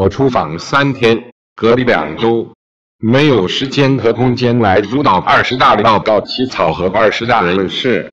我出访三天，隔离两周，没有时间和空间来主导二十大的报告起草和二十大人事。